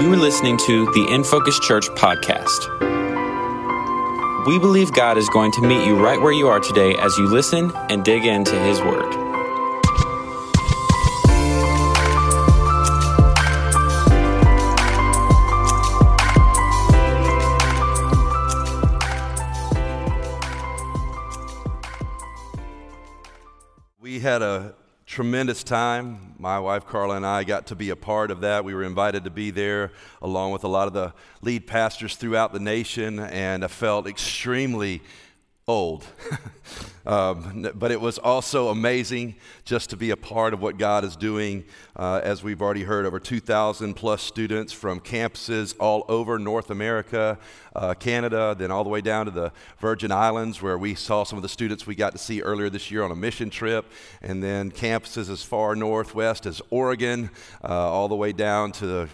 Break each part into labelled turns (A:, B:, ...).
A: You are listening to the In Focus Church podcast. We believe God is going to meet you right where you are today as you listen and dig into His Word.
B: Tremendous time. My wife Carla and I got to be a part of that. We were invited to be there along with a lot of the lead pastors throughout the nation, and I felt extremely old. um, but it was also amazing just to be a part of what God is doing. Uh, as we've already heard, over 2,000 plus students from campuses all over North America, uh, Canada, then all the way down to the Virgin Islands, where we saw some of the students we got to see earlier this year on a mission trip, and then campuses as far northwest as Oregon, uh, all the way down to the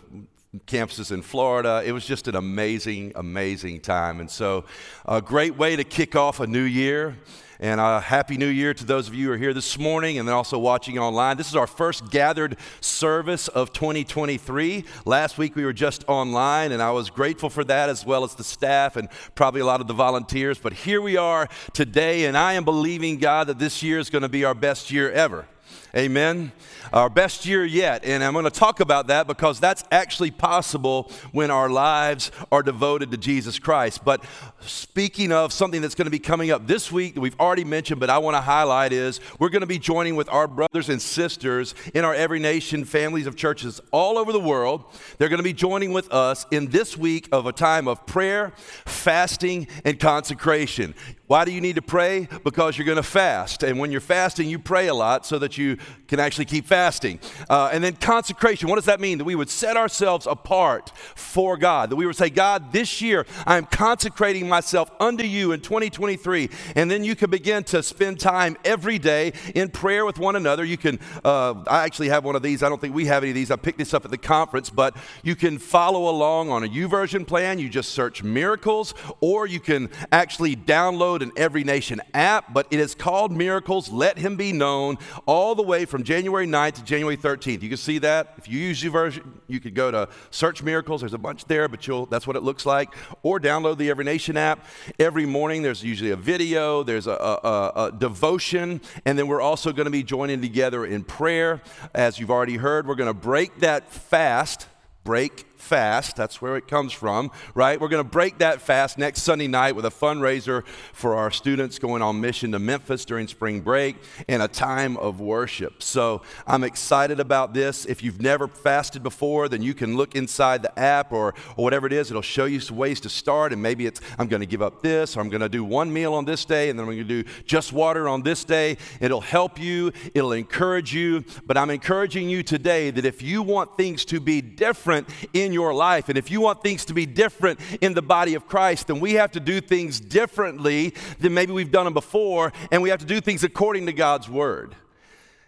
B: campuses in Florida. It was just an amazing, amazing time. And so, a great way to kick off a new year. And a happy new year to those of you who are here this morning and then also watching online. This is our first gathered service of 2023. Last week we were just online, and I was grateful for that as well as the staff and probably a lot of the volunteers. But here we are today, and I am believing God that this year is going to be our best year ever. Amen. Our best year yet. And I'm going to talk about that because that's actually possible when our lives are devoted to Jesus Christ. But speaking of something that's going to be coming up this week that we've already mentioned, but I want to highlight is we're going to be joining with our brothers and sisters in our Every Nation families of churches all over the world. They're going to be joining with us in this week of a time of prayer, fasting, and consecration. Why do you need to pray? Because you're going to fast. And when you're fasting, you pray a lot so that you can actually keep fasting. Uh, and then consecration. What does that mean? That we would set ourselves apart for God. That we would say, God, this year I'm consecrating myself unto you in 2023. And then you can begin to spend time every day in prayer with one another. You can, uh, I actually have one of these. I don't think we have any of these. I picked this up at the conference, but you can follow along on a YouVersion plan. You just search miracles, or you can actually download an Every Nation app, but it is called Miracles. Let Him Be Known all the way from January 9th to January 13th. You can see that. If you use YouVersion, you could go to Search Miracles. There's a bunch there, but you'll, that's what it looks like. Or download the Every Nation app. Every morning, there's usually a video, there's a, a, a devotion, and then we're also going to be joining together in prayer. As you've already heard, we're going to break that fast, break fast. That's where it comes from, right? We're going to break that fast next Sunday night with a fundraiser for our students going on mission to Memphis during spring break and a time of worship. So I'm excited about this. If you've never fasted before, then you can look inside the app or, or whatever it is. It'll show you some ways to start. And maybe it's, I'm going to give up this, or I'm going to do one meal on this day, and then I'm going to do just water on this day. It'll help you, it'll encourage you. But I'm encouraging you today that if you want things to be different in your your life. And if you want things to be different in the body of Christ, then we have to do things differently than maybe we've done them before, and we have to do things according to God's word.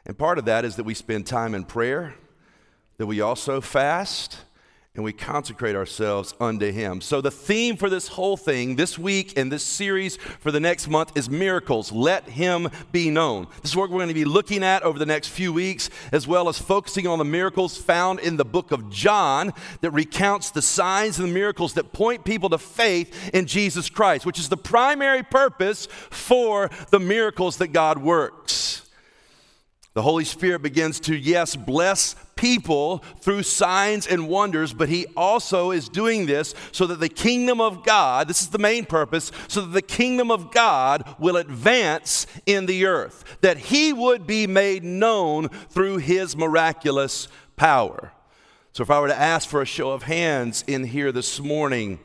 B: And part of that is that we spend time in prayer, that we also fast and we consecrate ourselves unto Him. So, the theme for this whole thing, this week and this series for the next month, is miracles. Let Him be known. This is what we're going to be looking at over the next few weeks, as well as focusing on the miracles found in the book of John that recounts the signs and the miracles that point people to faith in Jesus Christ, which is the primary purpose for the miracles that God works. The Holy Spirit begins to, yes, bless people through signs and wonders, but He also is doing this so that the kingdom of God, this is the main purpose, so that the kingdom of God will advance in the earth, that He would be made known through His miraculous power. So if I were to ask for a show of hands in here this morning,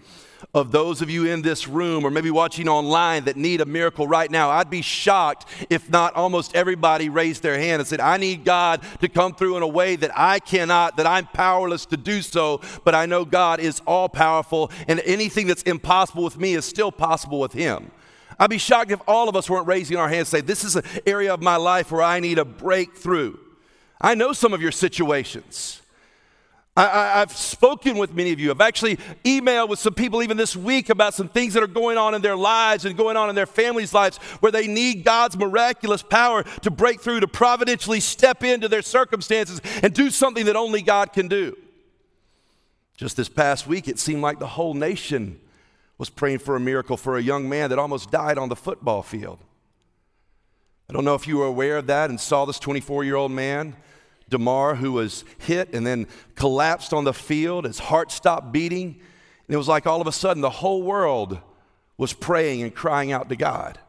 B: of those of you in this room or maybe watching online that need a miracle right now, I'd be shocked if not almost everybody raised their hand and said, I need God to come through in a way that I cannot, that I'm powerless to do so, but I know God is all powerful and anything that's impossible with me is still possible with Him. I'd be shocked if all of us weren't raising our hands and say, This is an area of my life where I need a breakthrough. I know some of your situations. I, have spoken with many of you. I've actually emailed with some people even this week about some things that are going on in their lives and going on in their families' lives where they need God's miraculous power to break through, to providentially step into their circumstances and do something that only God can do. Just this past week, it seemed like the whole nation was praying for a miracle for a young man that almost died on the football field. I don't know if you were aware of that and saw this 24 year old man, Damar, who was hit and then collapsed on the field. His heart stopped beating. And it was like all of a sudden the whole world was praying and crying out to God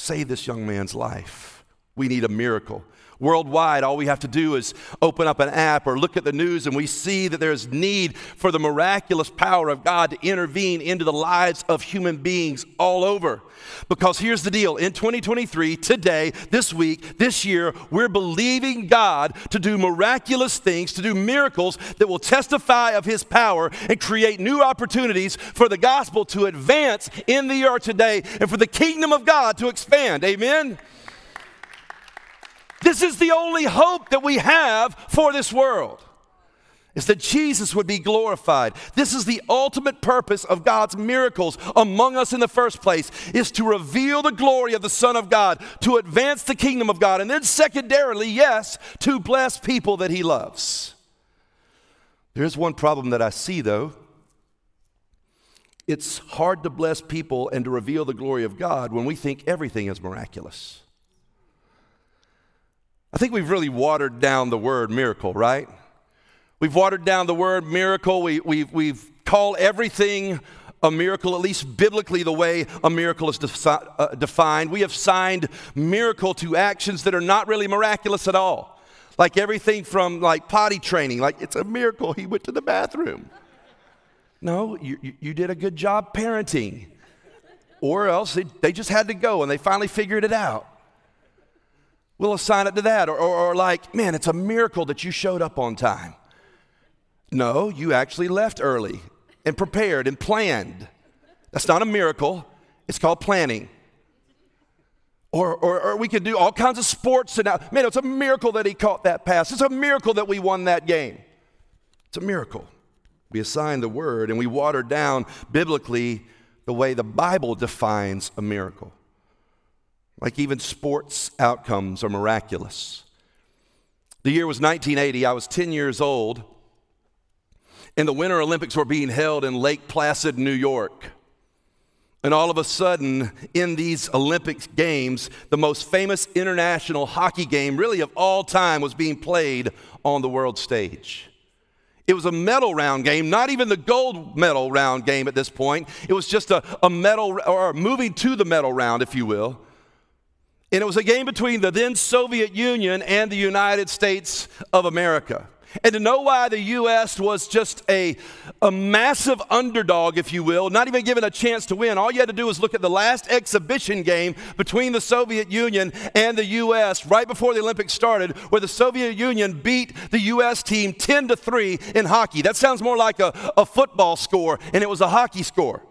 B: save this young man's life. We need a miracle. Worldwide, all we have to do is open up an app or look at the news, and we see that there's need for the miraculous power of God to intervene into the lives of human beings all over. Because here's the deal in 2023, today, this week, this year, we're believing God to do miraculous things, to do miracles that will testify of His power and create new opportunities for the gospel to advance in the earth today and for the kingdom of God to expand. Amen? This is the only hope that we have for this world. Is that Jesus would be glorified. This is the ultimate purpose of God's miracles among us in the first place is to reveal the glory of the Son of God, to advance the kingdom of God, and then secondarily, yes, to bless people that he loves. There is one problem that I see though. It's hard to bless people and to reveal the glory of God when we think everything is miraculous. I think we've really watered down the word miracle, right? We've watered down the word miracle. We, we've, we've called everything a miracle, at least biblically, the way a miracle is defi- uh, defined. We have signed miracle to actions that are not really miraculous at all. Like everything from like potty training, like it's a miracle he went to the bathroom. No, you, you, did a good job parenting. Or else they, they just had to go and they finally figured it out. We'll assign it to that. Or, or, or, like, man, it's a miracle that you showed up on time. No, you actually left early and prepared and planned. That's not a miracle, it's called planning. Or, or, or we could do all kinds of sports. And man, it's a miracle that he caught that pass. It's a miracle that we won that game. It's a miracle. We assign the word and we water down biblically the way the Bible defines a miracle. Like even sports outcomes are miraculous. The year was 1980. I was 10 years old, and the Winter Olympics were being held in Lake Placid, New York. And all of a sudden, in these Olympic Games, the most famous international hockey game, really of all time, was being played on the world stage. It was a medal round game, not even the gold medal round game at this point. It was just a, a medal, or moving to the medal round, if you will. And it was a game between the then Soviet Union and the United States of America. And to know why the U.S. was just a, a massive underdog, if you will, not even given a chance to win, all you had to do was look at the last exhibition game between the Soviet Union and the U.S. right before the Olympics started, where the Soviet Union beat the U.S. team 10 to 3 in hockey. That sounds more like a, a football score, and it was a hockey score.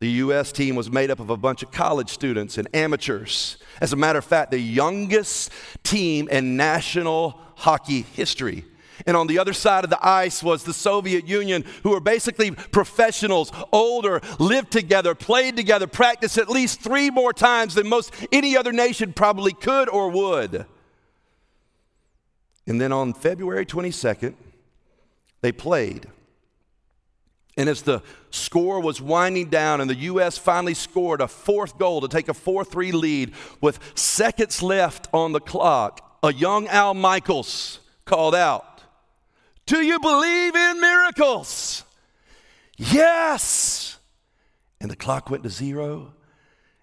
B: The U.S. team was made up of a bunch of college students and amateurs. As a matter of fact, the youngest team in national hockey history. And on the other side of the ice was the Soviet Union, who were basically professionals, older, lived together, played together, practiced at least three more times than most any other nation probably could or would. And then on February 22nd, they played. And as the score was winding down and the U.S. finally scored a fourth goal to take a 4 3 lead with seconds left on the clock, a young Al Michaels called out, Do you believe in miracles? Yes. And the clock went to zero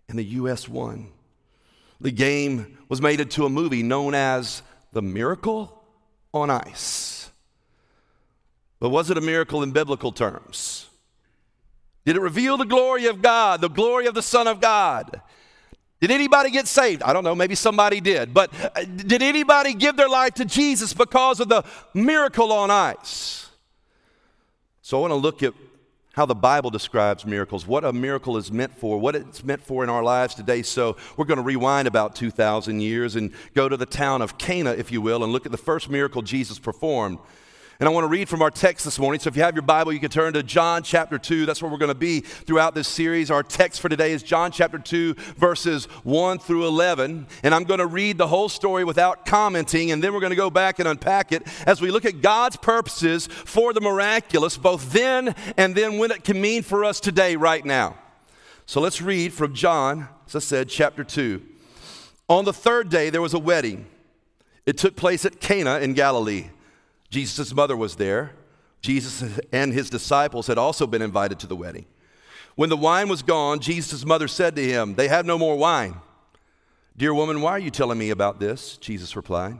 B: and the U.S. won. The game was made into a movie known as The Miracle on Ice. But was it a miracle in biblical terms? Did it reveal the glory of God, the glory of the Son of God? Did anybody get saved? I don't know, maybe somebody did. But uh, did anybody give their life to Jesus because of the miracle on ice? So I want to look at how the Bible describes miracles, what a miracle is meant for, what it's meant for in our lives today. So we're going to rewind about 2,000 years and go to the town of Cana, if you will, and look at the first miracle Jesus performed. And I want to read from our text this morning. So if you have your Bible, you can turn to John chapter 2. That's where we're going to be throughout this series. Our text for today is John chapter 2, verses 1 through 11. And I'm going to read the whole story without commenting, and then we're going to go back and unpack it as we look at God's purposes for the miraculous, both then and then when it can mean for us today, right now. So let's read from John, as I said, chapter 2. On the third day, there was a wedding. It took place at Cana in Galilee. Jesus' mother was there. Jesus and his disciples had also been invited to the wedding. When the wine was gone, Jesus' mother said to him, They have no more wine. Dear woman, why are you telling me about this? Jesus replied.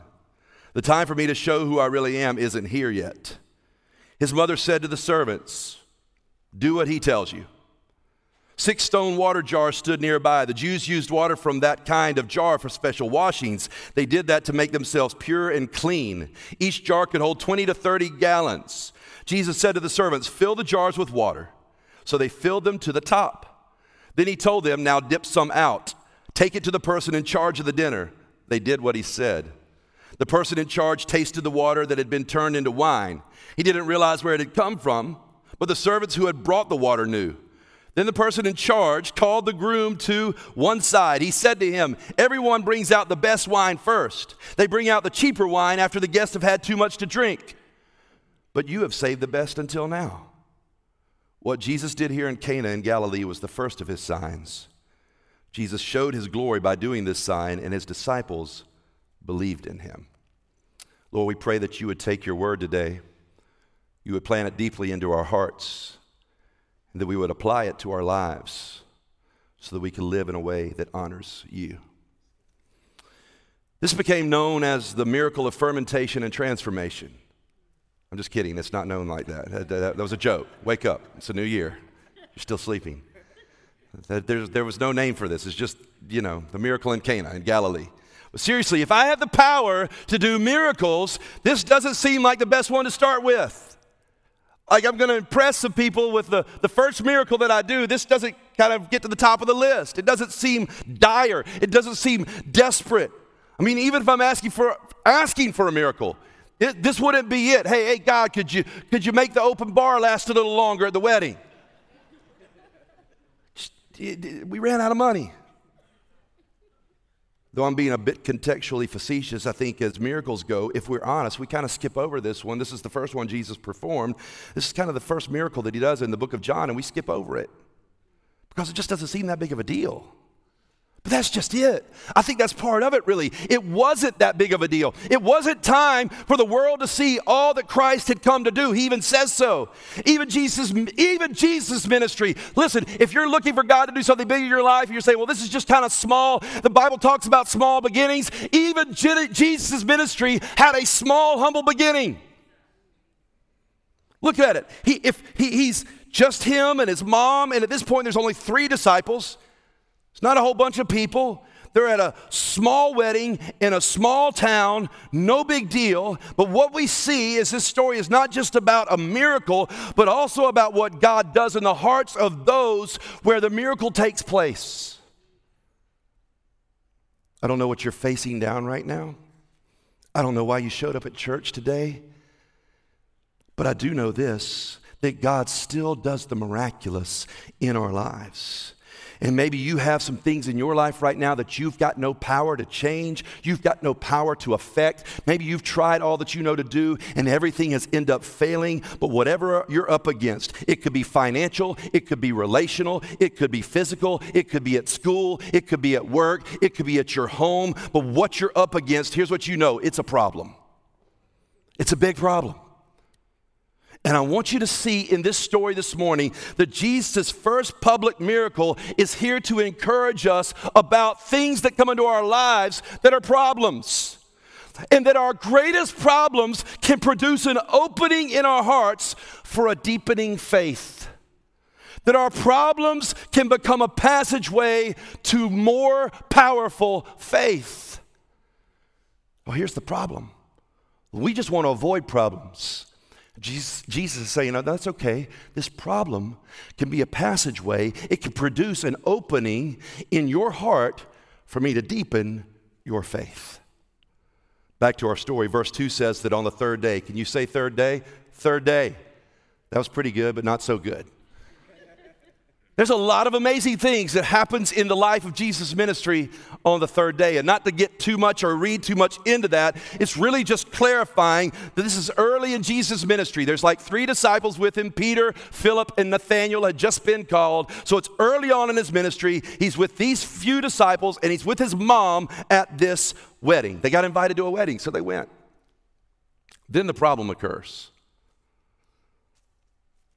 B: The time for me to show who I really am isn't here yet. His mother said to the servants, Do what he tells you. Six stone water jars stood nearby. The Jews used water from that kind of jar for special washings. They did that to make themselves pure and clean. Each jar could hold 20 to 30 gallons. Jesus said to the servants, Fill the jars with water. So they filled them to the top. Then he told them, Now dip some out. Take it to the person in charge of the dinner. They did what he said. The person in charge tasted the water that had been turned into wine. He didn't realize where it had come from, but the servants who had brought the water knew. Then the person in charge called the groom to one side. He said to him, Everyone brings out the best wine first. They bring out the cheaper wine after the guests have had too much to drink. But you have saved the best until now. What Jesus did here in Cana in Galilee was the first of his signs. Jesus showed his glory by doing this sign, and his disciples believed in him. Lord, we pray that you would take your word today, you would plant it deeply into our hearts and that we would apply it to our lives so that we can live in a way that honors you. This became known as the miracle of fermentation and transformation. I'm just kidding, it's not known like that. That, was a joke. Wake up, it's a new year. You're still sleeping. There, there was no name for this. It's just, you know, the miracle in Cana in Galilee. But seriously, if I have the power to do miracles, this doesn't seem like the best one to start with. Like I'm going to impress some people with the, the first miracle that I do. This doesn't kind of get to the top of the list. It doesn't seem dire. It doesn't seem desperate. I mean, even if I'm asking for asking for a miracle, it, this wouldn't be it. Hey, hey, God, could you could you make the open bar last a little longer at the wedding? We ran out of money. Though I'm being a bit contextually facetious, I think as miracles go, if we're honest, we kind of skip over this one. This is the first one Jesus performed. This is kind of the first miracle that he does in the book of John, and we skip over it because it just doesn't seem that big of a deal. But that's just it. I think that's part of it, really. It wasn't that big of a deal. It wasn't time for the world to see all that Christ had come to do. He even says so. Even Jesus, even Jesus' ministry. Listen, if you're looking for God to do something big in your life, and you're saying, well, this is just kind of small. The Bible talks about small beginnings. Even Jesus' ministry had a small, humble beginning. Look at it. He, if he, he's just him and his mom, and at this point, there's only three disciples. It's not a whole bunch of people. They're at a small wedding in a small town, no big deal. But what we see is this story is not just about a miracle, but also about what God does in the hearts of those where the miracle takes place. I don't know what you're facing down right now. I don't know why you showed up at church today. But I do know this that God still does the miraculous in our lives. And maybe you have some things in your life right now that you've got no power to change. You've got no power to affect. Maybe you've tried all that you know to do and everything has ended up failing. But whatever you're up against, it could be financial, it could be relational, it could be physical, it could be at school, it could be at work, it could be at your home. But what you're up against, here's what you know it's a problem. It's a big problem. And I want you to see in this story this morning that Jesus' first public miracle is here to encourage us about things that come into our lives that are problems. And that our greatest problems can produce an opening in our hearts for a deepening faith. That our problems can become a passageway to more powerful faith. Well, here's the problem we just want to avoid problems. Jesus, Jesus is saying, no, that's okay. This problem can be a passageway, it can produce an opening in your heart for me to deepen your faith. Back to our story, verse 2 says that on the third day, can you say third day? Third day. That was pretty good, but not so good. There's a lot of amazing things that happens in the life of Jesus' ministry on the third day. And not to get too much or read too much into that, it's really just clarifying that this is early in Jesus' ministry. There's like three disciples with him Peter, Philip, and Nathaniel had just been called. So it's early on in his ministry. He's with these few disciples and he's with his mom at this wedding. They got invited to a wedding, so they went. Then the problem occurs.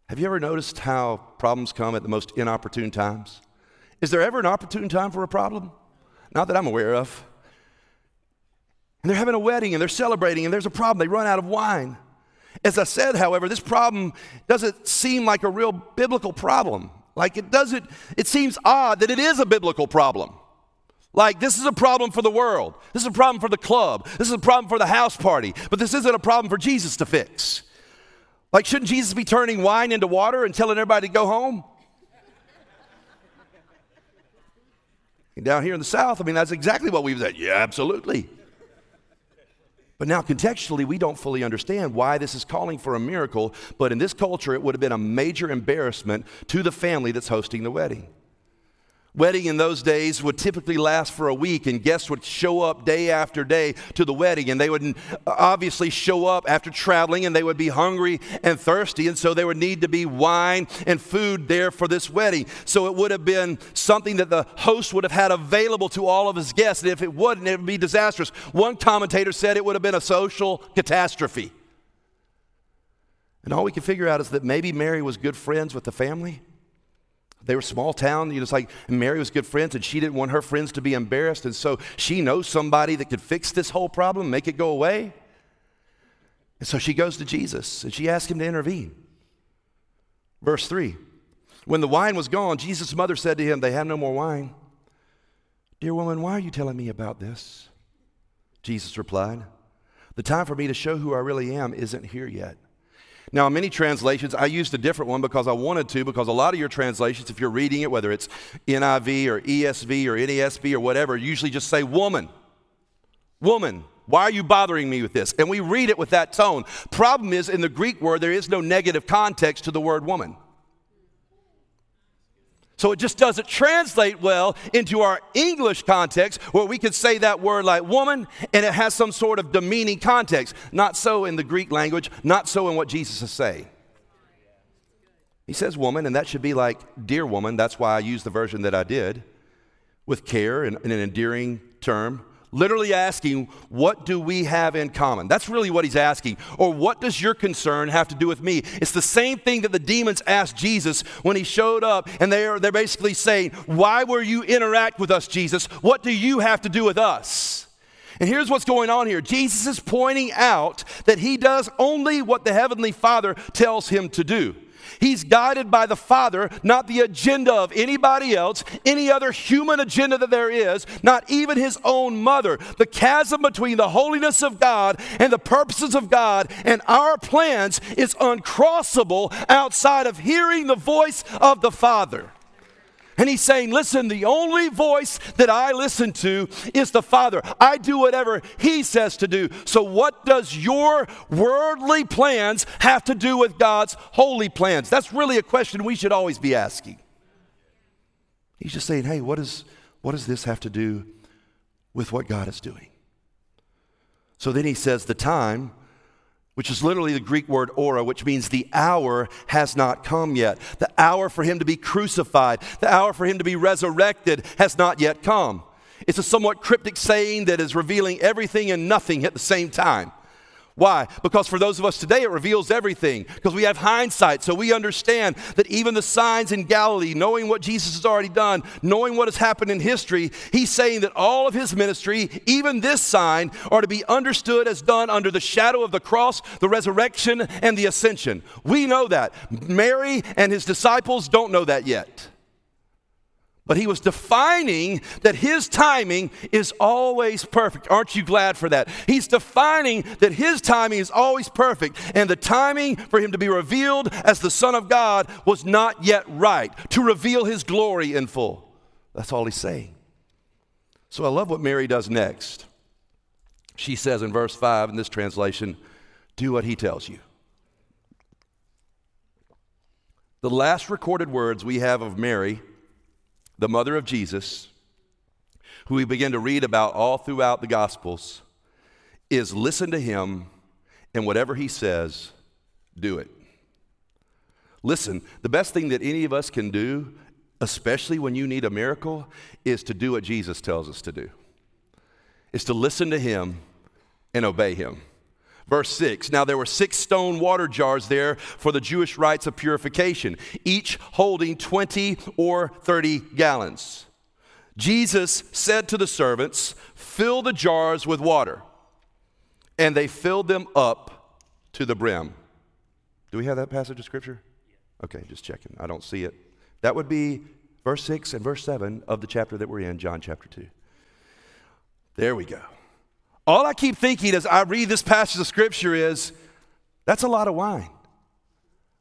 B: Have you ever noticed how problems come at the most inopportune times? Is there ever an opportune time for a problem? Not that I'm aware of. And they're having a wedding and they're celebrating and there's a problem. They run out of wine. As I said, however, this problem doesn't seem like a real biblical problem. Like it doesn't, it seems odd that it is a biblical problem. Like, this is a problem for the world. This is a problem for the club. This is a problem for the house party. But this isn't a problem for Jesus to fix. Like, shouldn't Jesus be turning wine into water and telling everybody to go home? And down here in the South, I mean, that's exactly what we've said. Yeah, absolutely. But now, contextually, we don't fully understand why this is calling for a miracle, but in this culture, it would have been a major embarrassment to the family that's hosting the wedding. Wedding in those days would typically last for a week, and guests would show up day after day to the wedding. And they would obviously show up after traveling, and they would be hungry and thirsty. And so there would need to be wine and food there for this wedding. So it would have been something that the host would have had available to all of his guests. And if it wouldn't, it would be disastrous. One commentator said it would have been a social catastrophe. And all we can figure out is that maybe Mary was good friends with the family. They were small town, you know, it's like Mary was good friends and she didn't want her friends to be embarrassed. And so she knows somebody that could fix this whole problem, make it go away. And so she goes to Jesus and she asks him to intervene. Verse 3 When the wine was gone, Jesus' mother said to him, They have no more wine. Dear woman, why are you telling me about this? Jesus replied, The time for me to show who I really am isn't here yet. Now, in many translations, I used a different one because I wanted to, because a lot of your translations, if you're reading it, whether it's NIV or ESV or NASB or whatever, usually just say woman. Woman. Why are you bothering me with this? And we read it with that tone. Problem is, in the Greek word, there is no negative context to the word woman. So it just doesn't translate well into our English context where we could say that word like woman and it has some sort of demeaning context. Not so in the Greek language, not so in what Jesus is saying. He says woman, and that should be like dear woman. That's why I used the version that I did with care and, and an endearing term literally asking, What do we have in common? That's really what he's asking. Or what does your concern have to do with me? It's the same thing that the demons asked Jesus when he showed up, and they're, they're basically saying, Why were you interact with us, Jesus? What do you have to do with us? And here's what's going on here Jesus is pointing out that he does only what the Heavenly Father tells him to do. He's guided by the Father, not the agenda of anybody else, any other human agenda that there is, not even his own mother. The chasm between the holiness of God and the purposes of God and our plans is uncrossable outside of hearing the voice of the Father. And he's saying, Listen, the only voice that I listen to is the Father. I do whatever he says to do. So, what does your worldly plans have to do with God's holy plans? That's really a question we should always be asking. He's just saying, Hey, what, is, what does this have to do with what God is doing? So then he says, The time which is literally the Greek word ora, which means the hour has not come yet. The hour for him to be crucified, the hour for him to be resurrected has not yet come. It's a somewhat cryptic saying that is revealing everything and nothing at the same time. Why? Because for those of us today, it reveals everything. Because we have hindsight, so we understand that even the signs in Galilee, knowing what Jesus has already done, knowing what has happened in history, he's saying that all of his ministry, even this sign, are to be understood as done under the shadow of the cross, the resurrection, and the ascension. We know that. Mary and his disciples don't know that yet. But he was defining that his timing is always perfect. Aren't you glad for that? He's defining that his timing is always perfect, and the timing for him to be revealed as the Son of God was not yet right, to reveal his glory in full. That's all he's saying. So I love what Mary does next. She says in verse 5 in this translation, do what he tells you. The last recorded words we have of Mary, the mother of Jesus, who we begin to read about all throughout the Gospels, is listen to him and whatever he says, do it. Listen, the best thing that any of us can do, especially when you need a miracle, is to do what Jesus tells us to do. Is to listen to him and obey him. Verse 6 Now there were six stone water jars there for the Jewish rites of purification, each holding 20 or 30 gallons. Jesus said to the servants, Fill the jars with water. And they filled them up to the brim. Do we have that passage of scripture? Okay, just checking. I don't see it. That would be verse 6 and verse 7 of the chapter that we're in, John chapter 2. There we go. All I keep thinking as I read this passage of scripture is that's a lot of wine.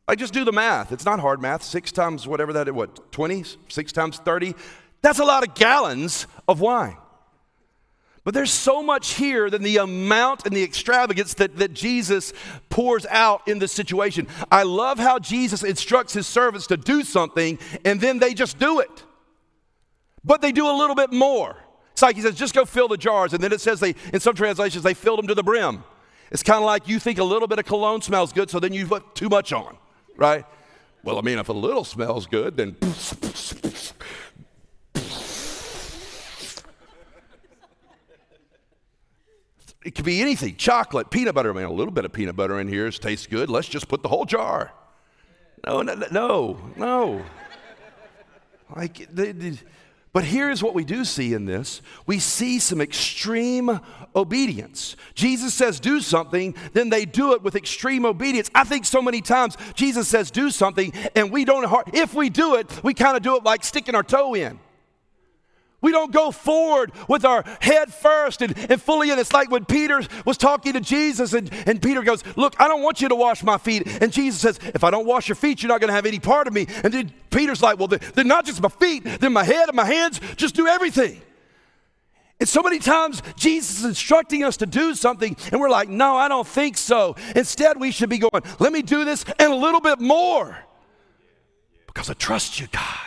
B: I just do the math. It's not hard math. Six times whatever that is, what, 20? Six times 30? That's a lot of gallons of wine. But there's so much here than the amount and the extravagance that, that Jesus pours out in this situation. I love how Jesus instructs his servants to do something and then they just do it. But they do a little bit more. It's like he says, just go fill the jars. And then it says they, in some translations, they filled them to the brim. It's kind of like you think a little bit of cologne smells good, so then you put too much on, right? Well, I mean, if a little smells good, then. It could be anything chocolate, peanut butter. I mean, a little bit of peanut butter in here tastes good. Let's just put the whole jar. No, no, no, no. Like, they, they, but here's what we do see in this we see some extreme obedience. Jesus says, do something, then they do it with extreme obedience. I think so many times Jesus says, do something, and we don't, if we do it, we kind of do it like sticking our toe in. We don't go forward with our head first and, and fully in. It's like when Peter was talking to Jesus, and, and Peter goes, Look, I don't want you to wash my feet. And Jesus says, If I don't wash your feet, you're not going to have any part of me. And then Peter's like, Well, they're not just my feet, they're my head and my hands. Just do everything. And so many times Jesus is instructing us to do something, and we're like, No, I don't think so. Instead, we should be going, Let me do this and a little bit more because I trust you, God.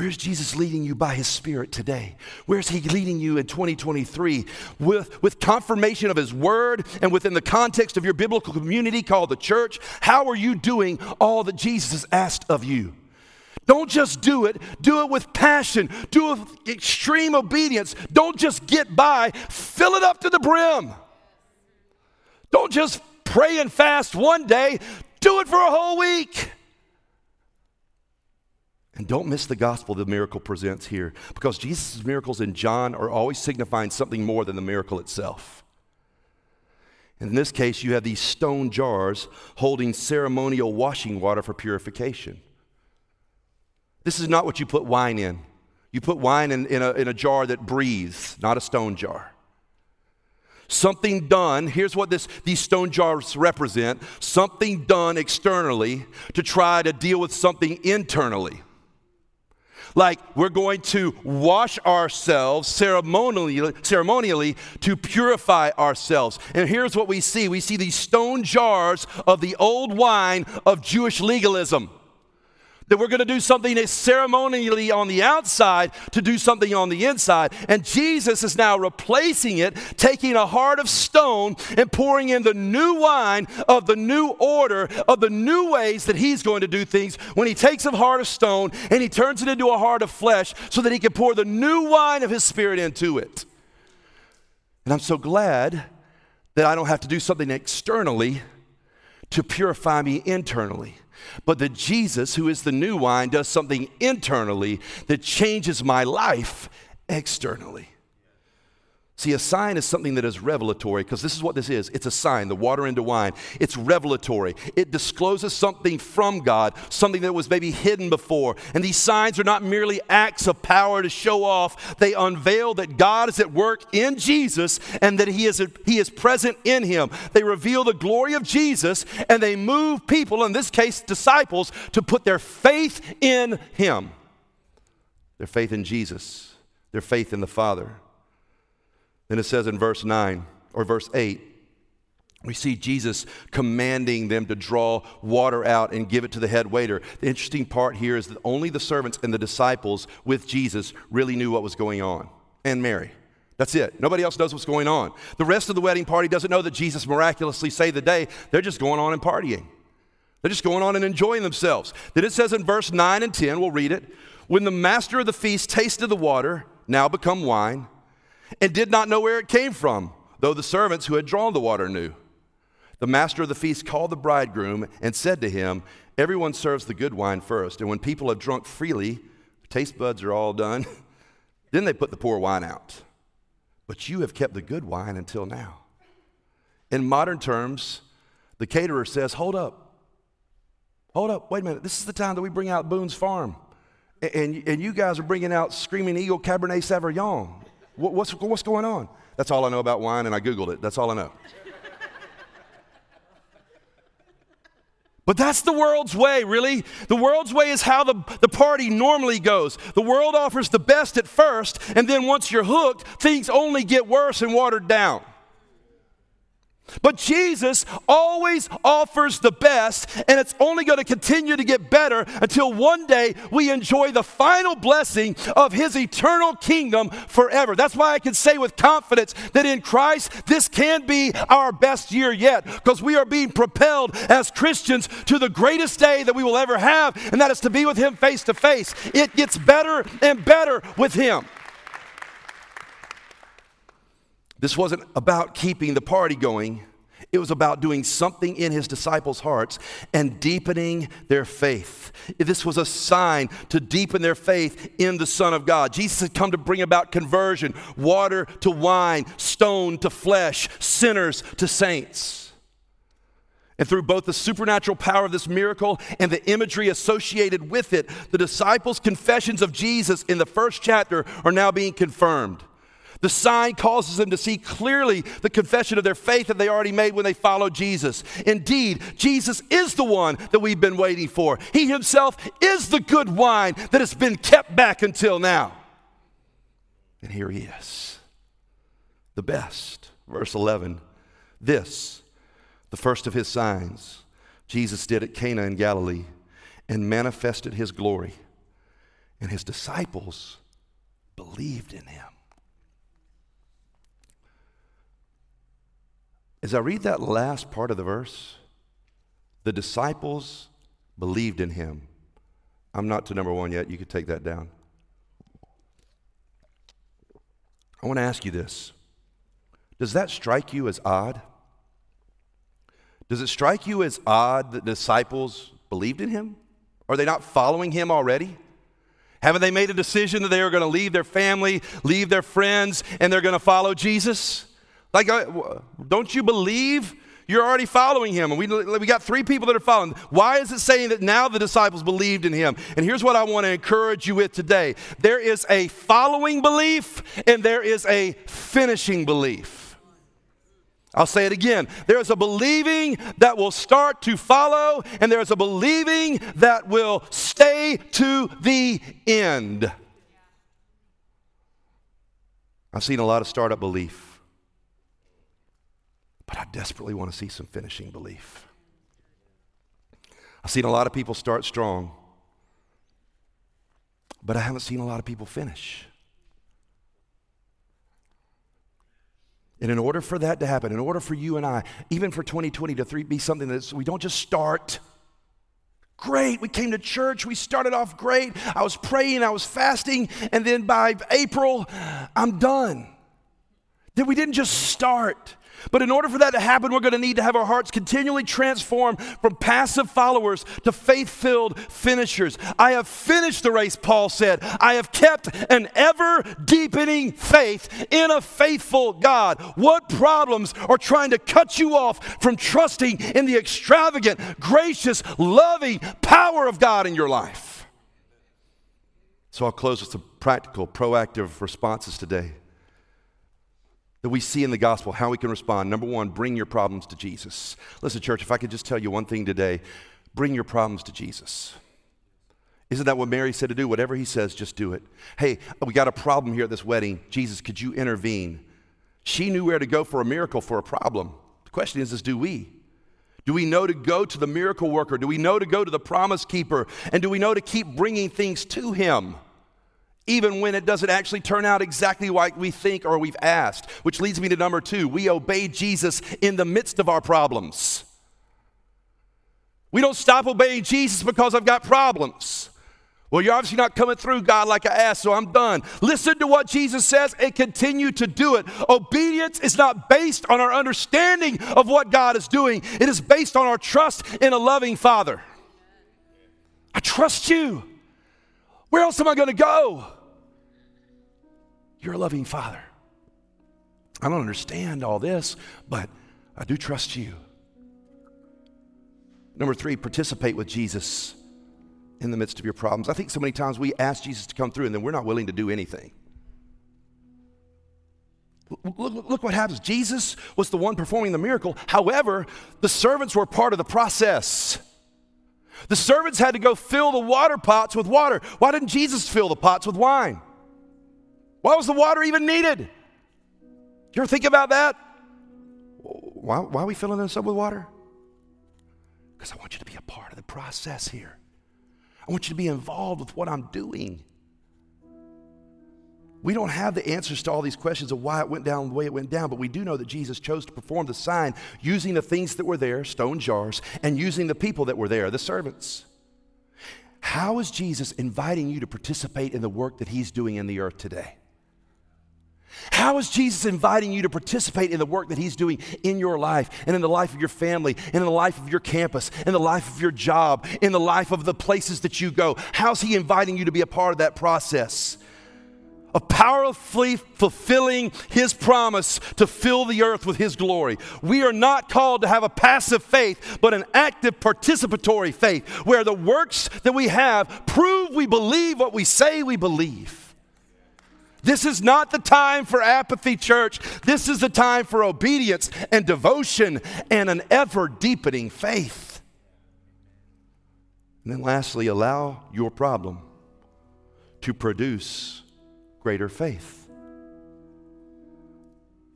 B: Where's Jesus leading you by his Spirit today? Where's he leading you in 2023? With, with confirmation of his word and within the context of your biblical community called the church, how are you doing all that Jesus has asked of you? Don't just do it, do it with passion, do it with extreme obedience. Don't just get by, fill it up to the brim. Don't just pray and fast one day, do it for a whole week. And don't miss the gospel the miracle presents here because Jesus' miracles in John are always signifying something more than the miracle itself. In this case, you have these stone jars holding ceremonial washing water for purification. This is not what you put wine in. You put wine in, in, a, in a jar that breathes, not a stone jar. Something done, here's what this, these stone jars represent something done externally to try to deal with something internally. Like we're going to wash ourselves ceremonially, ceremonially to purify ourselves. And here's what we see we see these stone jars of the old wine of Jewish legalism that we're going to do something ceremonially on the outside to do something on the inside. And Jesus is now replacing it, taking a heart of stone and pouring in the new wine of the new order, of the new ways that he's going to do things when he takes a heart of stone and he turns it into a heart of flesh so that he can pour the new wine of his spirit into it. And I'm so glad that I don't have to do something externally to purify me internally. But that Jesus, who is the new wine, does something internally that changes my life externally. See, a sign is something that is revelatory because this is what this is it's a sign, the water into wine. It's revelatory, it discloses something from God, something that was maybe hidden before. And these signs are not merely acts of power to show off, they unveil that God is at work in Jesus and that He is, he is present in Him. They reveal the glory of Jesus and they move people, in this case disciples, to put their faith in Him. Their faith in Jesus, their faith in the Father. Then it says in verse 9 or verse 8, we see Jesus commanding them to draw water out and give it to the head waiter. The interesting part here is that only the servants and the disciples with Jesus really knew what was going on, and Mary. That's it. Nobody else knows what's going on. The rest of the wedding party doesn't know that Jesus miraculously saved the day. They're just going on and partying. They're just going on and enjoying themselves. Then it says in verse 9 and 10, we'll read it. When the master of the feast tasted the water, now become wine, and did not know where it came from, though the servants who had drawn the water knew. The master of the feast called the bridegroom and said to him, Everyone serves the good wine first, and when people have drunk freely, taste buds are all done, then they put the poor wine out. But you have kept the good wine until now. In modern terms, the caterer says, Hold up. Hold up. Wait a minute. This is the time that we bring out Boone's Farm. And, and you guys are bringing out Screaming Eagle Cabernet Sauvignon. What's, what's going on? That's all I know about wine, and I Googled it. That's all I know. But that's the world's way, really. The world's way is how the, the party normally goes. The world offers the best at first, and then once you're hooked, things only get worse and watered down. But Jesus always offers the best, and it's only going to continue to get better until one day we enjoy the final blessing of His eternal kingdom forever. That's why I can say with confidence that in Christ, this can be our best year yet, because we are being propelled as Christians to the greatest day that we will ever have, and that is to be with Him face to face. It gets better and better with Him. This wasn't about keeping the party going. It was about doing something in his disciples' hearts and deepening their faith. This was a sign to deepen their faith in the Son of God. Jesus had come to bring about conversion water to wine, stone to flesh, sinners to saints. And through both the supernatural power of this miracle and the imagery associated with it, the disciples' confessions of Jesus in the first chapter are now being confirmed. The sign causes them to see clearly the confession of their faith that they already made when they followed Jesus. Indeed, Jesus is the one that we've been waiting for. He himself is the good wine that has been kept back until now. And here he is, the best. Verse 11 This, the first of his signs, Jesus did at Cana in Galilee and manifested his glory. And his disciples believed in him. As I read that last part of the verse, the disciples believed in him. I'm not to number one yet. You could take that down. I want to ask you this Does that strike you as odd? Does it strike you as odd that disciples believed in him? Are they not following him already? Haven't they made a decision that they are going to leave their family, leave their friends, and they're going to follow Jesus? Like, uh, don't you believe you're already following him? And we, we got three people that are following. Why is it saying that now the disciples believed in him? And here's what I want to encourage you with today there is a following belief and there is a finishing belief. I'll say it again. There's a believing that will start to follow, and there's a believing that will stay to the end. I've seen a lot of startup belief. But I desperately want to see some finishing belief. I've seen a lot of people start strong, but I haven't seen a lot of people finish. And in order for that to happen, in order for you and I, even for 2020 to three, be something that we don't just start. Great, we came to church, we started off great. I was praying, I was fasting, and then by April, I'm done. That we didn't just start. But in order for that to happen, we're going to need to have our hearts continually transformed from passive followers to faith filled finishers. I have finished the race, Paul said. I have kept an ever deepening faith in a faithful God. What problems are trying to cut you off from trusting in the extravagant, gracious, loving power of God in your life? So I'll close with some practical, proactive responses today that we see in the gospel, how we can respond. Number one, bring your problems to Jesus. Listen, church, if I could just tell you one thing today bring your problems to Jesus. Isn't that what Mary said to do? Whatever he says, just do it. Hey, we got a problem here at this wedding. Jesus, could you intervene? She knew where to go for a miracle for a problem. The question is, is do we? Do we know to go to the miracle worker? Do we know to go to the promise keeper? And do we know to keep bringing things to him? Even when it doesn't actually turn out exactly like we think or we've asked. Which leads me to number two we obey Jesus in the midst of our problems. We don't stop obeying Jesus because I've got problems. Well, you're obviously not coming through, God, like I asked, so I'm done. Listen to what Jesus says and continue to do it. Obedience is not based on our understanding of what God is doing, it is based on our trust in a loving Father. I trust you. Where else am I going to go? You're a loving Father. I don't understand all this, but I do trust you. Number three, participate with Jesus in the midst of your problems. I think so many times we ask Jesus to come through and then we're not willing to do anything. Look, look, what happens. Jesus was the one performing the miracle. However, the servants were part of the process. The servants had to go fill the water pots with water. Why didn't Jesus fill the pots with wine? Why was the water even needed? You ever think about that? Why, why are we filling this up with water? Because I want you to be a part of the process here. I want you to be involved with what I'm doing. We don't have the answers to all these questions of why it went down the way it went down, but we do know that Jesus chose to perform the sign using the things that were there, stone jars, and using the people that were there, the servants. How is Jesus inviting you to participate in the work that he's doing in the earth today? How is Jesus inviting you to participate in the work that He's doing in your life and in the life of your family and in the life of your campus, in the life of your job, in the life of the places that you go? How's He inviting you to be a part of that process? Of powerfully fulfilling His promise to fill the earth with His glory. We are not called to have a passive faith, but an active participatory faith where the works that we have prove we believe what we say we believe. This is not the time for apathy, church. This is the time for obedience and devotion and an ever deepening faith. And then, lastly, allow your problem to produce greater faith.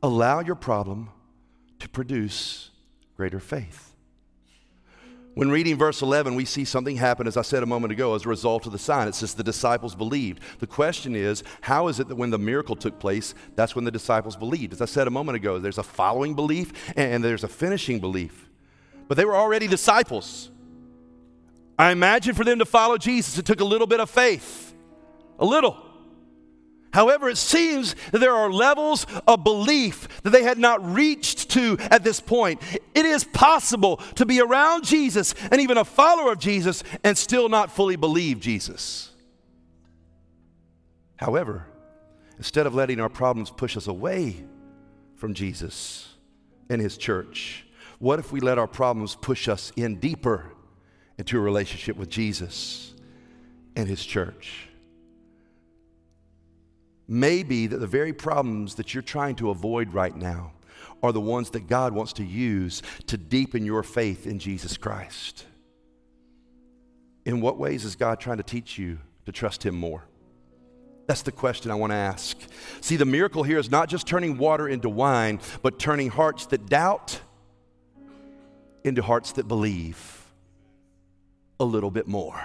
B: Allow your problem to produce greater faith. When reading verse 11, we see something happen, as I said a moment ago, as a result of the sign. It says the disciples believed. The question is, how is it that when the miracle took place, that's when the disciples believed? As I said a moment ago, there's a following belief and there's a finishing belief. But they were already disciples. I imagine for them to follow Jesus, it took a little bit of faith. A little. However, it seems that there are levels of belief that they had not reached to at this point. It is possible to be around Jesus and even a follower of Jesus and still not fully believe Jesus. However, instead of letting our problems push us away from Jesus and His church, what if we let our problems push us in deeper into a relationship with Jesus and His church? May be that the very problems that you're trying to avoid right now are the ones that God wants to use to deepen your faith in Jesus Christ. In what ways is God trying to teach you to trust Him more? That's the question I want to ask. See, the miracle here is not just turning water into wine, but turning hearts that doubt into hearts that believe a little bit more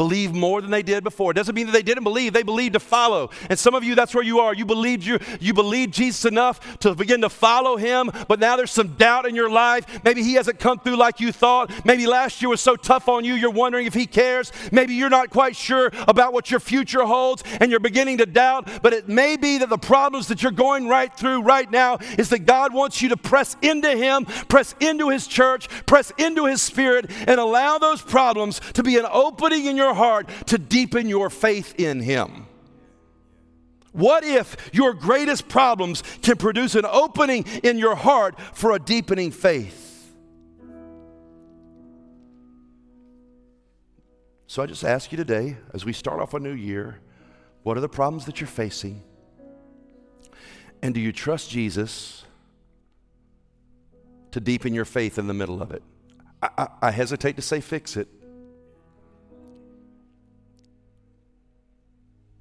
B: believe more than they did before. It doesn't mean that they didn't believe, they believed to follow. And some of you, that's where you are. You believed you, you believed Jesus enough to begin to follow him, but now there's some doubt in your life. Maybe he hasn't come through like you thought. Maybe last year was so tough on you, you're wondering if he cares. Maybe you're not quite sure about what your future holds and you're beginning to doubt. But it may be that the problems that you're going right through right now is that God wants you to press into him, press into his church, press into his spirit, and allow those problems to be an opening in your your heart to deepen your faith in Him? What if your greatest problems can produce an opening in your heart for a deepening faith? So I just ask you today, as we start off a new year, what are the problems that you're facing? And do you trust Jesus to deepen your faith in the middle of it? I, I, I hesitate to say fix it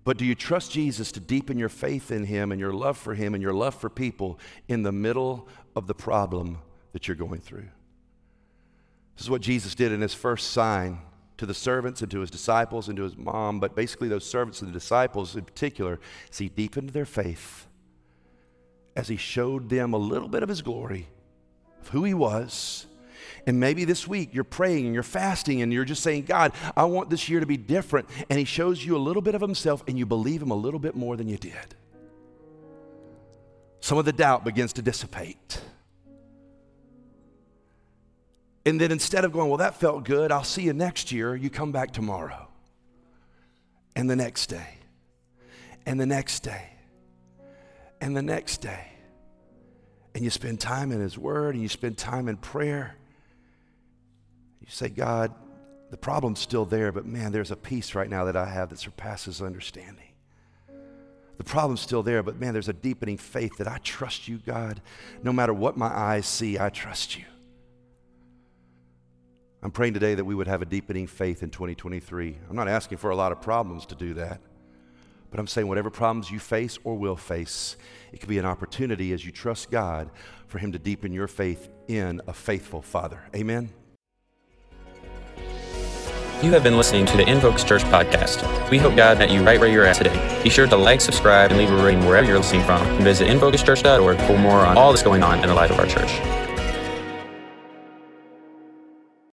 B: But do you trust Jesus to deepen your faith in Him and your love for Him and your love for people in the middle of the problem that you're going through? This is what Jesus did in His first sign to the servants and to His disciples and to His mom, but basically those servants and the disciples in particular, as He deepened their faith, as He showed them a little bit of His glory, of who He was and maybe this week you're praying and you're fasting and you're just saying, God, I want this year to be different. And He shows you a little bit of Himself and you believe Him a little bit more than you did. Some of the doubt begins to dissipate. And then instead of going, well, that felt good, I'll see you next year, you come back tomorrow. And the next day. And the next day. And the next day. And you spend time in His Word and you spend time in prayer. You say, God, the problem's still there, but man, there's a peace right now that I have that surpasses understanding. The problem's still there, but man, there's a deepening faith that I trust you, God. No matter what my eyes see, I trust you. I'm praying today that we would have a deepening faith in 2023. I'm not asking for a lot of problems to do that, but I'm saying whatever problems you face or will face, it could be an opportunity as you trust God for Him to deepen your faith in a faithful Father. Amen.
A: You have been listening to the Infocus Church podcast. We hope God met you right where you're at today. Be sure to like, subscribe, and leave a rating wherever you're listening from. And visit InfocusChurch.org for more on all that's going on in the life of our church.